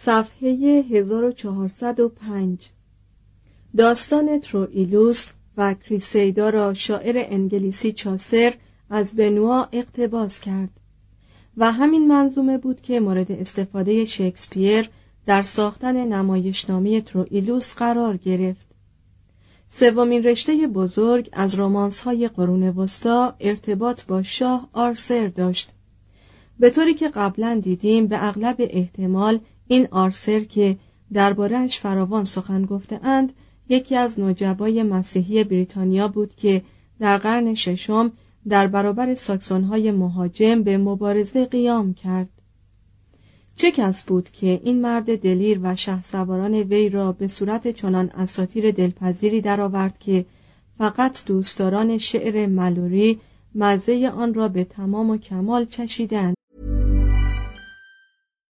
صفحه 1405 داستان تروئیلوس و کریسیدا را شاعر انگلیسی چاسر از بنوا اقتباس کرد و همین منظومه بود که مورد استفاده شکسپیر در ساختن نمایشنامه تروئیلوس قرار گرفت. سومین رشته بزرگ از رمانس های قرون وسطا ارتباط با شاه آرسر داشت. به طوری که قبلا دیدیم به اغلب احتمال این آرسر که دربارهش فراوان سخن گفته اند یکی از نجبای مسیحی بریتانیا بود که در قرن ششم در برابر ساکسونهای مهاجم به مبارزه قیام کرد. چه کس بود که این مرد دلیر و شهسواران وی را به صورت چنان اساتیر دلپذیری درآورد که فقط دوستداران شعر ملوری مزه آن را به تمام و کمال چشیدند؟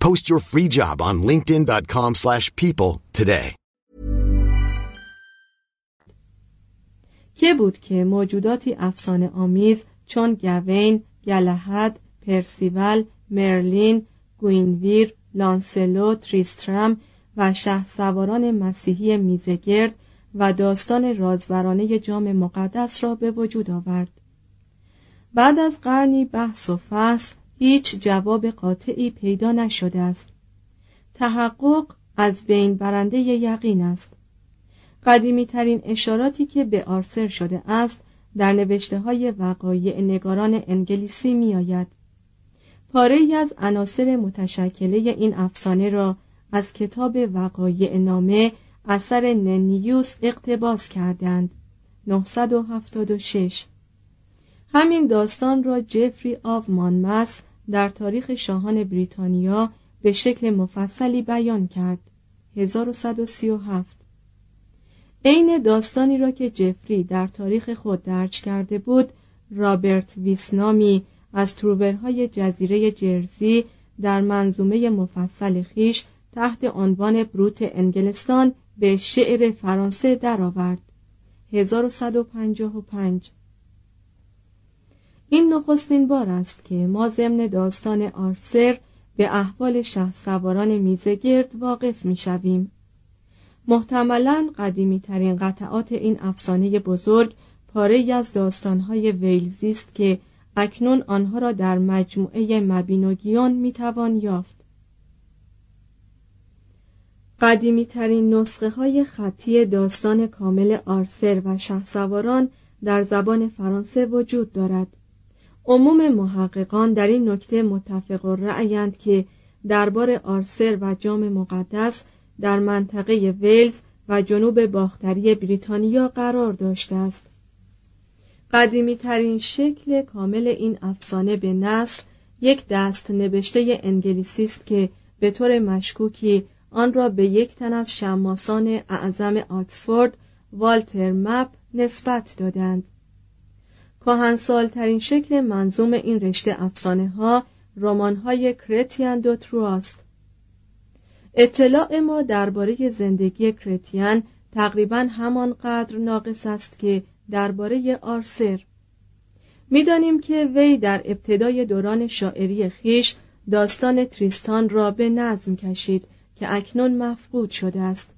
Post your free job on linkedin.com slash people today. که بود که موجوداتی افسانه آمیز چون گوین، گلهد، پرسیول، مرلین، گوینویر، لانسلو، تریسترم و شه سواران مسیحی میزگرد و داستان رازورانه جام مقدس را به وجود آورد. بعد از قرنی بحث و فصل هیچ جواب قاطعی پیدا نشده است. تحقق از بین برنده یقین است. قدیمی ترین اشاراتی که به آرسر شده است در نوشته های وقایع نگاران انگلیسی می آید. پاره از عناصر متشکله این افسانه را از کتاب وقایع نامه اثر ننیوس اقتباس کردند 976 همین داستان را جفری آف مانمس در تاریخ شاهان بریتانیا به شکل مفصلی بیان کرد. 1137 عین داستانی را که جفری در تاریخ خود درج کرده بود رابرت ویسنامی از تروبرهای جزیره جرزی در منظومه مفصل خیش تحت عنوان بروت انگلستان به شعر فرانسه درآورد. 1155 این نخستین بار است که ما ضمن داستان آرسر به احوال شه سواران میزگرد واقف می شویم. محتملا قدیمی ترین قطعات این افسانه بزرگ پاره از داستانهای ویلزی است که اکنون آنها را در مجموعه مبینوگیون می‌توان یافت قدیمی ترین نسخه های خطی داستان کامل آرسر و شهسواران در زبان فرانسه وجود دارد عموم محققان در این نکته متفق و رأیند که دربار آرسر و جام مقدس در منطقه ویلز و جنوب باختری بریتانیا قرار داشته است. قدیمی ترین شکل کامل این افسانه به نصر یک دست نوشته انگلیسی است که به طور مشکوکی آن را به یک تن از شماسان اعظم آکسفورد والتر مپ نسبت دادند. ترین شکل منظوم این رشته افسانه ها رمان های کرتیان دو ترواست اطلاع ما درباره زندگی کرتیان تقریبا همانقدر ناقص است که درباره آرسر. می‌دانیم که وی در ابتدای دوران شاعری خیش داستان تریستان را به نظم کشید که اکنون مفقود شده است.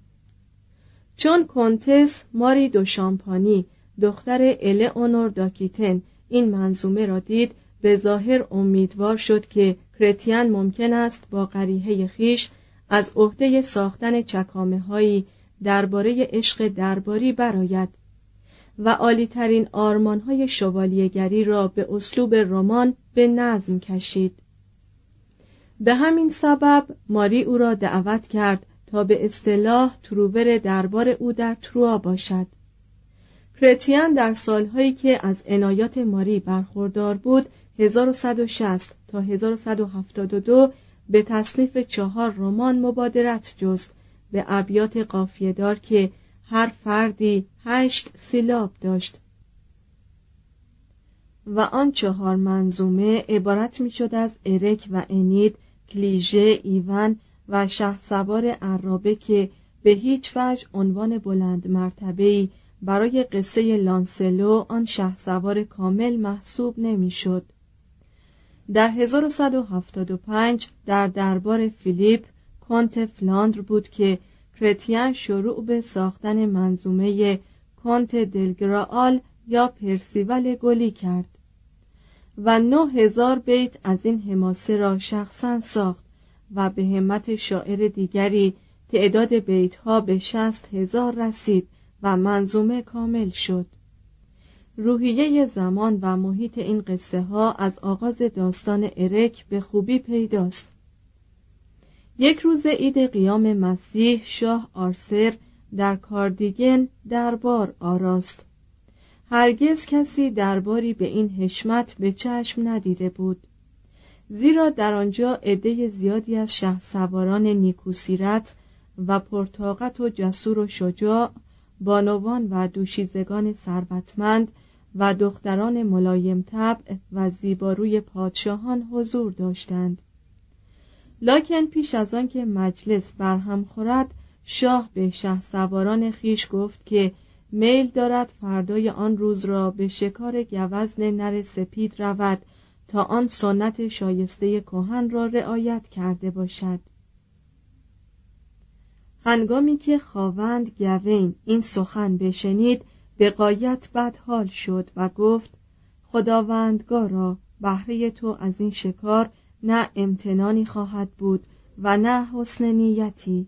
چون کنتس ماری دو شامپانی دختر الئونور داکیتن این منظومه را دید به ظاهر امیدوار شد که کرتیان ممکن است با قریحه خیش از عهده ساختن چکامه هایی درباره عشق درباری براید و عالیترین آرمان های شوالیهگری را به اسلوب رمان به نظم کشید. به همین سبب ماری او را دعوت کرد تا به اصطلاح تروبر دربار او در تروا باشد. کرتیان در سالهایی که از عنایات ماری برخوردار بود 1160 تا 1172 به تصنیف چهار رمان مبادرت جست. به ابیات قافیهدار که هر فردی هشت سیلاب داشت. و آن چهار منظومه عبارت می‌شد از ارک و انید کلیژه ایون و شه سوار عرابه که به هیچ وجه عنوان بلند مرتبه‌ای برای قصه لانسلو آن شه سوار کامل محسوب نمی‌شد. در 1175 در دربار فیلیپ کنت فلاندر بود که کرتیان شروع به ساختن منظومه کنت دلگرال یا پرسیول گلی کرد و نه هزار بیت از این حماسه را شخصا ساخت و به همت شاعر دیگری تعداد بیت ها به شست هزار رسید و منظومه کامل شد. روحیه زمان و محیط این قصه ها از آغاز داستان ارک به خوبی پیداست. یک روز عید قیام مسیح شاه آرسر در کاردیگن دربار آراست. هرگز کسی درباری به این حشمت به چشم ندیده بود. زیرا در آنجا عده زیادی از شه سواران نیکوسیرت و پرتاقت و جسور و شجاع بانوان و دوشیزگان ثروتمند و دختران ملایم طبع و زیباروی پادشاهان حضور داشتند. لاکن پیش از آن که مجلس برهم خورد شاه به شه سواران خیش گفت که میل دارد فردای آن روز را به شکار گوزن نر سپید رود تا آن سنت شایسته کهن را رعایت کرده باشد. هنگامی که خواوند گوین این سخن بشنید به قایت بدحال شد و گفت خداوندگارا بهره تو از این شکار نه امتنانی خواهد بود و نه حسن نیتی.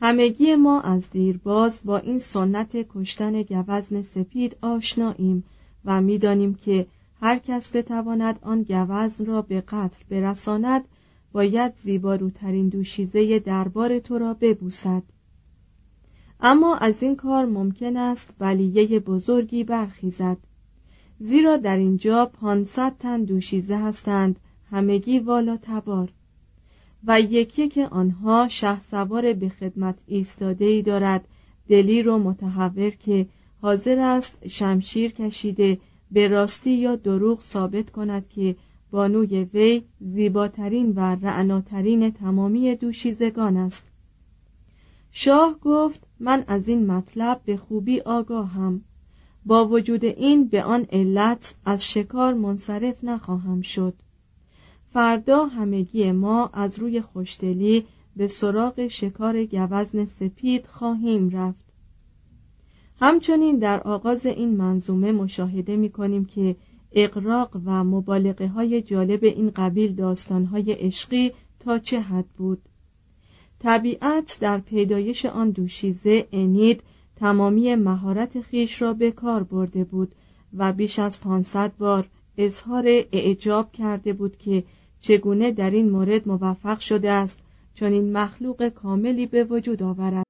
همگی ما از دیرباز با این سنت کشتن گوزن سپید آشناییم و می‌دانیم که هر کس بتواند آن گوزن را به قتل برساند باید زیباروترین دوشیزه دربار تو را ببوسد. اما از این کار ممکن است بلیه بزرگی برخیزد. زیرا در اینجا پانصد تن دوشیزه هستند همگی والا تبار و یکی که آنها شه سوار به خدمت ایستاده ای دارد دلی رو متحور که حاضر است شمشیر کشیده به راستی یا دروغ ثابت کند که بانوی وی زیباترین و رعناترین تمامی دوشیزگان است. شاه گفت من از این مطلب به خوبی آگاهم. با وجود این به آن علت از شکار منصرف نخواهم شد. فردا همگی ما از روی خوشدلی به سراغ شکار گوزن سپید خواهیم رفت. همچنین در آغاز این منظومه مشاهده می کنیم که اقراق و مبالغه های جالب این قبیل داستان های عشقی تا چه حد بود؟ طبیعت در پیدایش آن دوشیزه انید تمامی مهارت خیش را به کار برده بود و بیش از پانصد بار اظهار اعجاب کرده بود که چگونه در این مورد موفق شده است چون این مخلوق کاملی به وجود آورد.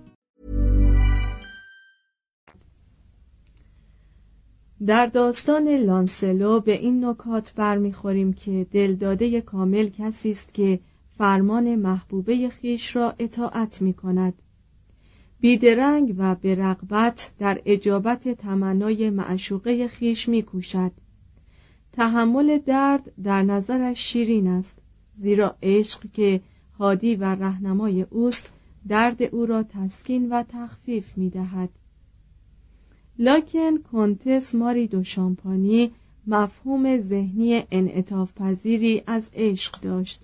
در داستان لانسلو به این نکات برمیخوریم که دلداده کامل کسی است که فرمان محبوبه خیش را اطاعت می کند بیدرنگ و به رغبت در اجابت تمنای معشوقه خیش می کوشد. تحمل درد در نظرش شیرین است زیرا عشق که هادی و رهنمای اوست درد او را تسکین و تخفیف می دهد. لاکن کنتس ماری دو شامپانی مفهوم ذهنی انعطاف پذیری از عشق داشت.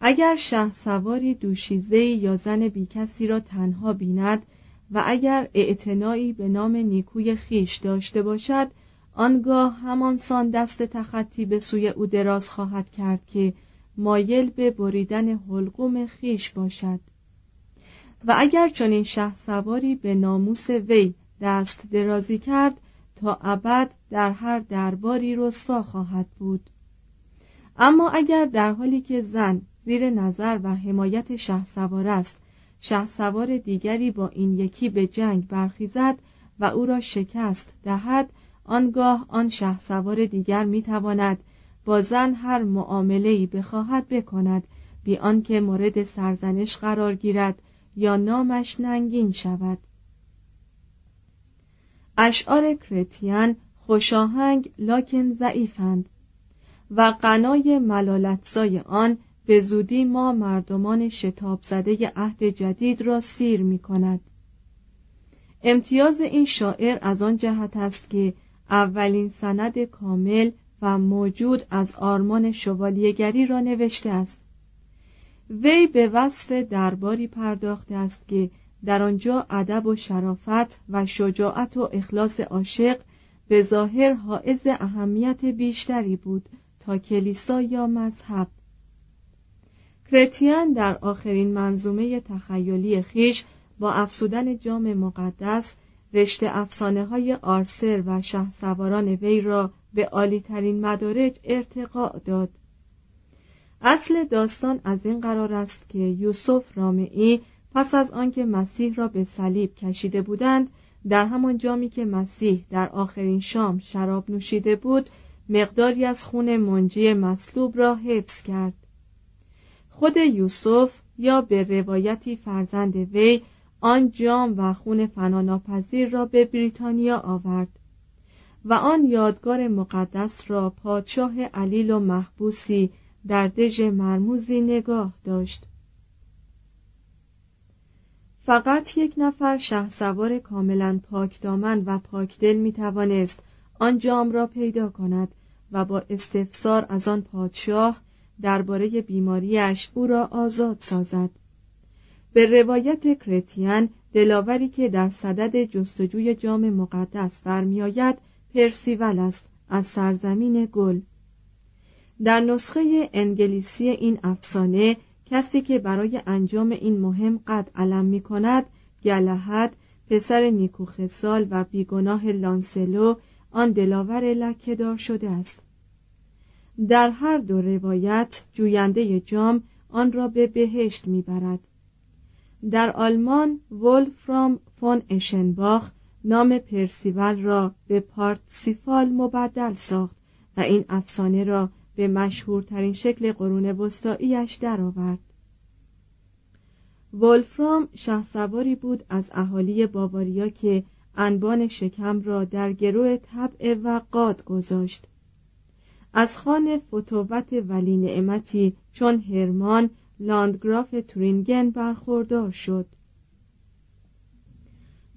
اگر شه سواری دوشیزه یا زن بیکسی را تنها بیند و اگر اعتنایی به نام نیکوی خیش داشته باشد آنگاه همان سان دست تخطی به سوی او دراز خواهد کرد که مایل به بریدن حلقوم خیش باشد. و اگر چنین شه سواری به ناموس وی دست درازی کرد تا ابد در هر درباری رسوا خواهد بود. اما اگر در حالی که زن زیر نظر و حمایت شه سوار است شه سوار دیگری با این یکی به جنگ برخیزد و او را شکست دهد آنگاه آن شه سوار دیگر می تواند با زن هر معامله‌ای بخواهد بکند بی آنکه مورد سرزنش قرار گیرد یا نامش ننگین شود. اشعار کرتیان خوشاهنگ لاکن ضعیفند و غنای ملالتزای آن به زودی ما مردمان شتاب زده عهد جدید را سیر می کند امتیاز این شاعر از آن جهت است که اولین سند کامل و موجود از آرمان شوالیهگری را نوشته است. وی به وصف درباری پرداخته است که در آنجا ادب و شرافت و شجاعت و اخلاص عاشق به ظاهر حائز اهمیت بیشتری بود تا کلیسا یا مذهب. کرتیان در آخرین منظومه تخیلی خیش با افسودن جام مقدس رشته افسانه های آرسر و شه سواران وی را به عالی ترین مدارج ارتقاء داد. اصل داستان از این قرار است که یوسف رامعی پس از آنکه مسیح را به صلیب کشیده بودند در همان جامی که مسیح در آخرین شام شراب نوشیده بود مقداری از خون منجی مصلوب را حفظ کرد. خود یوسف یا به روایتی فرزند وی آن جام و خون فناناپذیر را به بریتانیا آورد و آن یادگار مقدس را پادشاه علیل و محبوسی در دژ مرموزی نگاه داشت. فقط یک نفر سوار کاملا پاکدامن و پاکدل می توانست آن جام را پیدا کند و با استفسار از آن پادشاه درباره بیماریش او را آزاد سازد. به روایت کرتیان دلاوری که در صدد جستجوی جام مقدس برمیآید پرسیول است از سرزمین گل. در نسخه انگلیسی این افسانه کسی که برای انجام این مهم قد علم می کند گلهد پسر نیکوخسال و بیگناه لانسلو آن دلاور لکهدار شده است. در هر دو روایت جوینده جام آن را به بهشت می‌برد در آلمان ولفرام فون اشنباخ نام پرسیول را به پارتسیفال مبدل ساخت و این افسانه را به مشهورترین شکل قرون وسطاییش درآورد. ولفرام شهسواری بود از اهالی باواریا که انبان شکم را در گروه طبع و قاد گذاشت از خان فتووت ولی نعمتی چون هرمان لاندگراف تورینگن برخوردار شد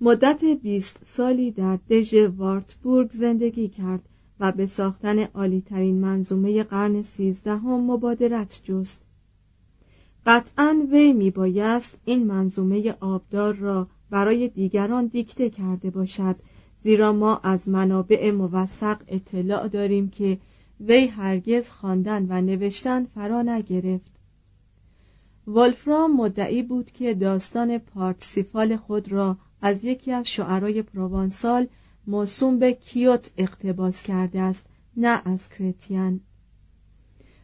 مدت بیست سالی در دژ وارتبورگ زندگی کرد و به ساختن عالیترین منظومه قرن سیزدهم مبادرت جست. قطعا وی میبایست این منظومه آبدار را برای دیگران دیکته کرده باشد زیرا ما از منابع موثق اطلاع داریم که وی هرگز خواندن و نوشتن فرا نگرفت. ولفرام مدعی بود که داستان پارتسیفال خود را از یکی از شعرای پروانسال موسوم به کیوت اقتباس کرده است نه از کرتیان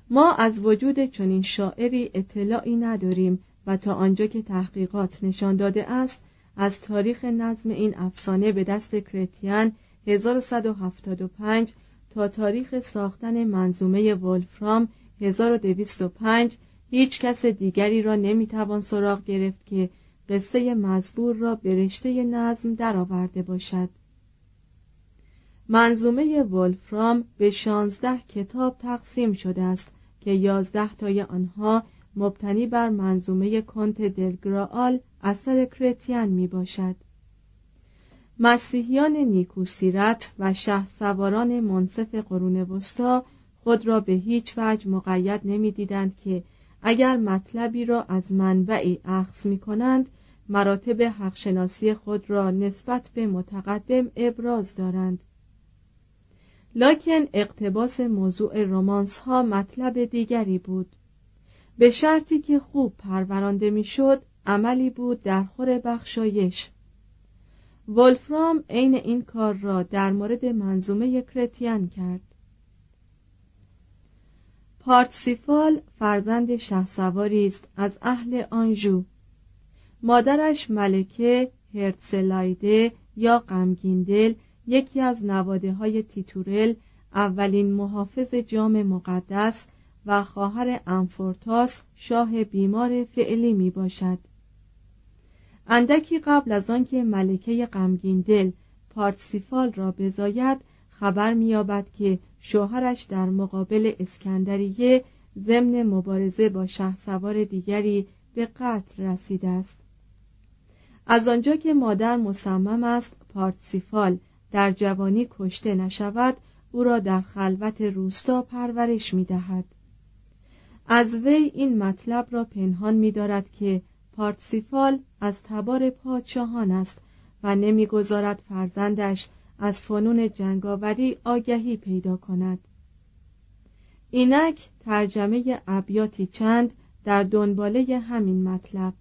ما از وجود چنین شاعری اطلاعی نداریم و تا آنجا که تحقیقات نشان داده است از تاریخ نظم این افسانه به دست کرتیان 1175 تا تاریخ ساختن منظومه ولفرام 1205 هیچ کس دیگری را نمی‌توان سراغ گرفت که قصه مزبور را به رشته نظم درآورده باشد. منظومه ولفرام به شانزده کتاب تقسیم شده است که یازده تای آنها مبتنی بر منظومه کنت دلگرال اثر کرتیان می باشد. مسیحیان نیکوسیرت و شه سواران منصف قرون وسطا خود را به هیچ وجه مقید نمی‌دیدند که اگر مطلبی را از منبعی اخذ می کنند مراتب حقشناسی خود را نسبت به متقدم ابراز دارند. لکن اقتباس موضوع رومانس ها مطلب دیگری بود. به شرطی که خوب پرورانده می‌شد عملی بود در خور بخشایش. ولفرام عین این کار را در مورد منظومه کرتیان کرد. پارتسیفال فرزند شهسواری است از اهل آنژو مادرش ملکه هرتسلایده یا غمگیندل یکی از نواده های تیتورل اولین محافظ جام مقدس و خواهر انفورتاس شاه بیمار فعلی می باشد اندکی قبل از آنکه ملکه غمگین دل پارتسیفال را بزاید خبر مییابد که شوهرش در مقابل اسکندریه ضمن مبارزه با شهسوار دیگری به قتل رسیده است. از آنجا که مادر مصمم است پارتسیفال در جوانی کشته نشود او را در خلوت روستا پرورش می دهد. از وی این مطلب را پنهان می دارد که پارتسیفال از تبار پادشاهان است و نمی‌گذارد فرزندش از فنون جنگاوری آگهی پیدا کند اینک ترجمه ابیاتی چند در دنباله همین مطلب